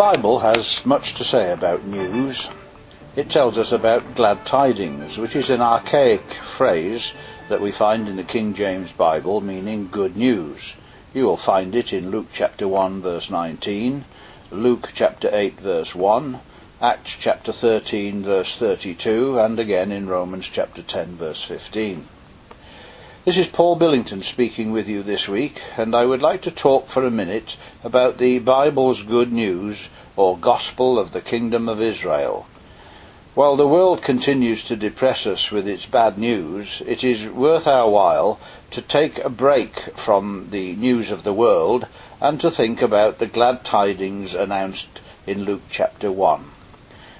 Bible has much to say about news. It tells us about glad tidings, which is an archaic phrase that we find in the King James Bible meaning good news. You will find it in Luke chapter 1 verse 19, Luke chapter 8 verse 1, Acts chapter 13 verse 32, and again in Romans chapter 10 verse 15. This is Paul Billington speaking with you this week, and I would like to talk for a minute about the Bible's good news or gospel of the kingdom of Israel. While the world continues to depress us with its bad news, it is worth our while to take a break from the news of the world and to think about the glad tidings announced in Luke chapter 1.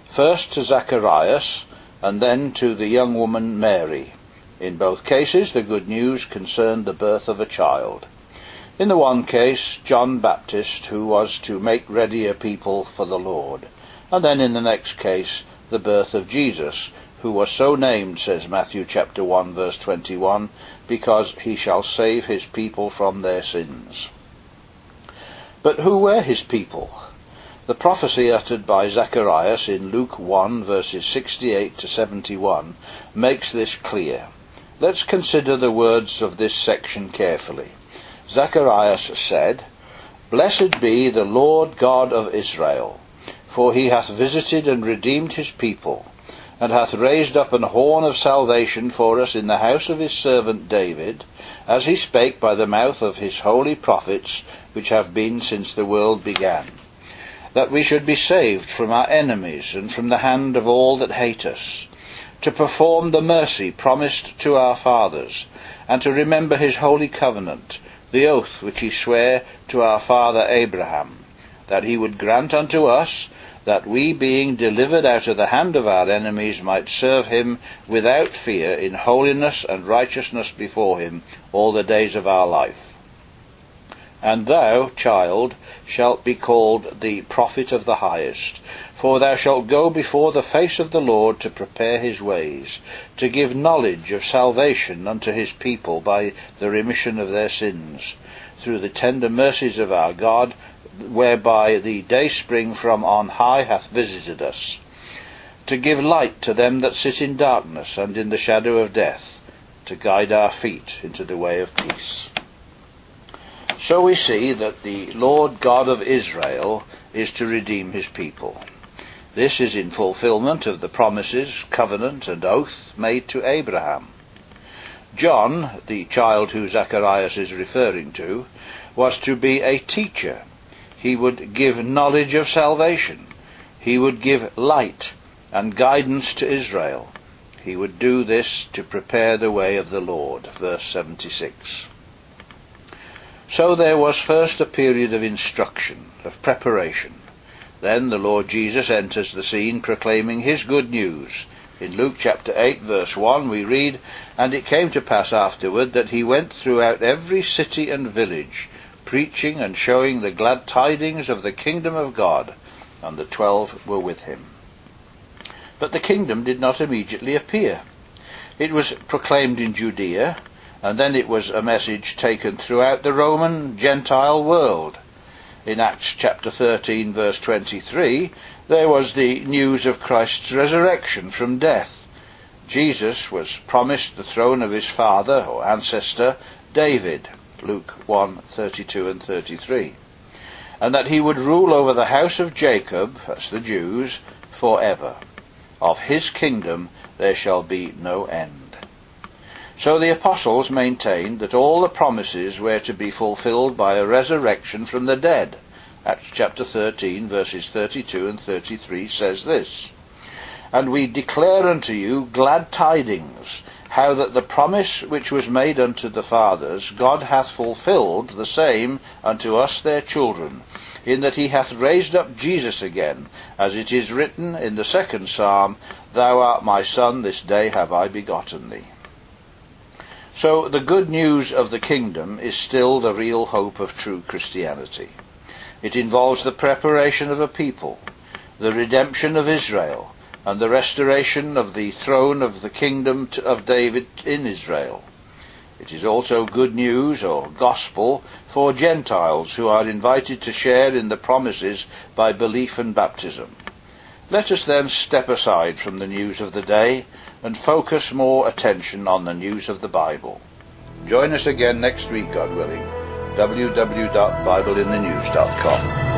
First to Zacharias, and then to the young woman Mary. In both cases, the good news concerned the birth of a child. In the one case, John Baptist, who was to make ready a people for the Lord. And then in the next case, the birth of Jesus, who was so named, says Matthew chapter 1 verse 21, because he shall save his people from their sins. But who were his people? The prophecy uttered by Zacharias in Luke 1 verses 68 to 71 makes this clear. Let's consider the words of this section carefully. Zacharias said, Blessed be the Lord God of Israel, for he hath visited and redeemed his people, and hath raised up an horn of salvation for us in the house of his servant David, as he spake by the mouth of his holy prophets, which have been since the world began, that we should be saved from our enemies and from the hand of all that hate us to perform the mercy promised to our fathers, and to remember his holy covenant, the oath which he sware to our father Abraham, that he would grant unto us that we, being delivered out of the hand of our enemies, might serve him without fear in holiness and righteousness before him all the days of our life. And thou, child, shalt be called the prophet of the highest, for thou shalt go before the face of the Lord to prepare his ways, to give knowledge of salvation unto his people by the remission of their sins, through the tender mercies of our God, whereby the dayspring from on high hath visited us, to give light to them that sit in darkness and in the shadow of death, to guide our feet into the way of peace. So we see that the Lord God of Israel is to redeem his people. This is in fulfillment of the promises, covenant, and oath made to Abraham. John, the child who Zacharias is referring to, was to be a teacher. He would give knowledge of salvation. He would give light and guidance to Israel. He would do this to prepare the way of the Lord. Verse 76. So there was first a period of instruction, of preparation. Then the Lord Jesus enters the scene proclaiming his good news. In Luke chapter 8 verse 1 we read, And it came to pass afterward that he went throughout every city and village, preaching and showing the glad tidings of the kingdom of God, and the twelve were with him. But the kingdom did not immediately appear. It was proclaimed in Judea, and then it was a message taken throughout the Roman Gentile world in Acts chapter 13 verse 23, there was the news of Christ's resurrection from death. Jesus was promised the throne of his father or ancestor David, Luke 1:32 and 33, and that he would rule over the house of Jacob, that's the Jews, forever. Of his kingdom there shall be no end. So the apostles maintained that all the promises were to be fulfilled by a resurrection from the dead. Acts chapter 13 verses 32 and 33 says this, And we declare unto you glad tidings, how that the promise which was made unto the fathers, God hath fulfilled the same unto us their children, in that he hath raised up Jesus again, as it is written in the second psalm, Thou art my son, this day have I begotten thee. So the good news of the kingdom is still the real hope of true Christianity. It involves the preparation of a people, the redemption of Israel, and the restoration of the throne of the kingdom of David in Israel. It is also good news or gospel for Gentiles who are invited to share in the promises by belief and baptism. Let us then step aside from the news of the day and focus more attention on the news of the Bible. Join us again next week, God willing. www.bibleinthenews.com